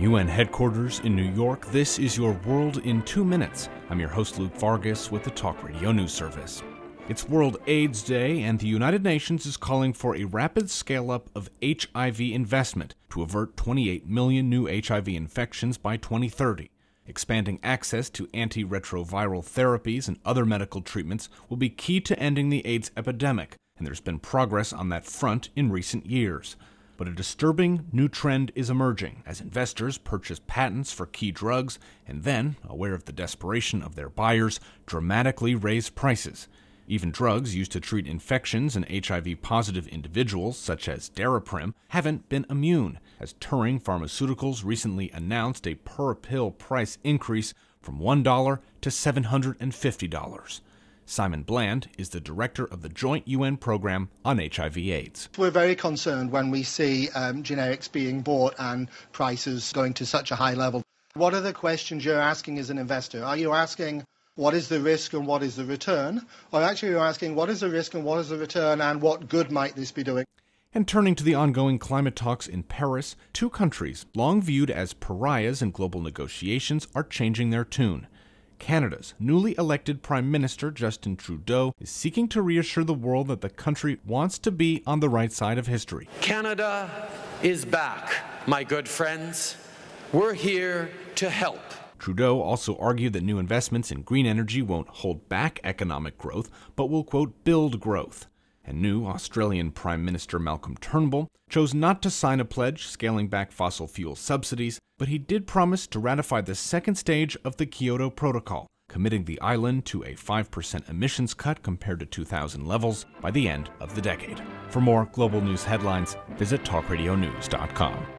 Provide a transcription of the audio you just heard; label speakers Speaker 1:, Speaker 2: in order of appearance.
Speaker 1: UN headquarters in New York, this is your World in Two Minutes. I'm your host, Luke Vargas, with the Talk Radio News Service. It's World AIDS Day, and the United Nations is calling for a rapid scale up of HIV investment to avert 28 million new HIV infections by 2030. Expanding access to antiretroviral therapies and other medical treatments will be key to ending the AIDS epidemic, and there's been progress on that front in recent years. But a disturbing new trend is emerging as investors purchase patents for key drugs and then, aware of the desperation of their buyers, dramatically raise prices. Even drugs used to treat infections in HIV positive individuals, such as Daraprim, haven't been immune, as Turing Pharmaceuticals recently announced a per pill price increase from $1 to $750. Simon Bland is the director of the Joint UN Program on HIV/AIDS.
Speaker 2: We're very concerned when we see um, generics being bought and prices going to such a high level. What are the questions you're asking as an investor? Are you asking what is the risk and what is the return? Or actually, you're asking what is the risk and what is the return and what good might this be doing?
Speaker 1: And turning to the ongoing climate talks in Paris, two countries, long viewed as pariahs in global negotiations, are changing their tune. Canada's newly elected Prime Minister Justin Trudeau is seeking to reassure the world that the country wants to be on the right side of history.
Speaker 3: Canada is back, my good friends. We're here to help.
Speaker 1: Trudeau also argued that new investments in green energy won't hold back economic growth, but will, quote, build growth and new Australian Prime Minister Malcolm Turnbull chose not to sign a pledge scaling back fossil fuel subsidies, but he did promise to ratify the second stage of the Kyoto Protocol, committing the island to a 5% emissions cut compared to 2000 levels by the end of the decade. For more global news headlines, visit talkradio.news.com.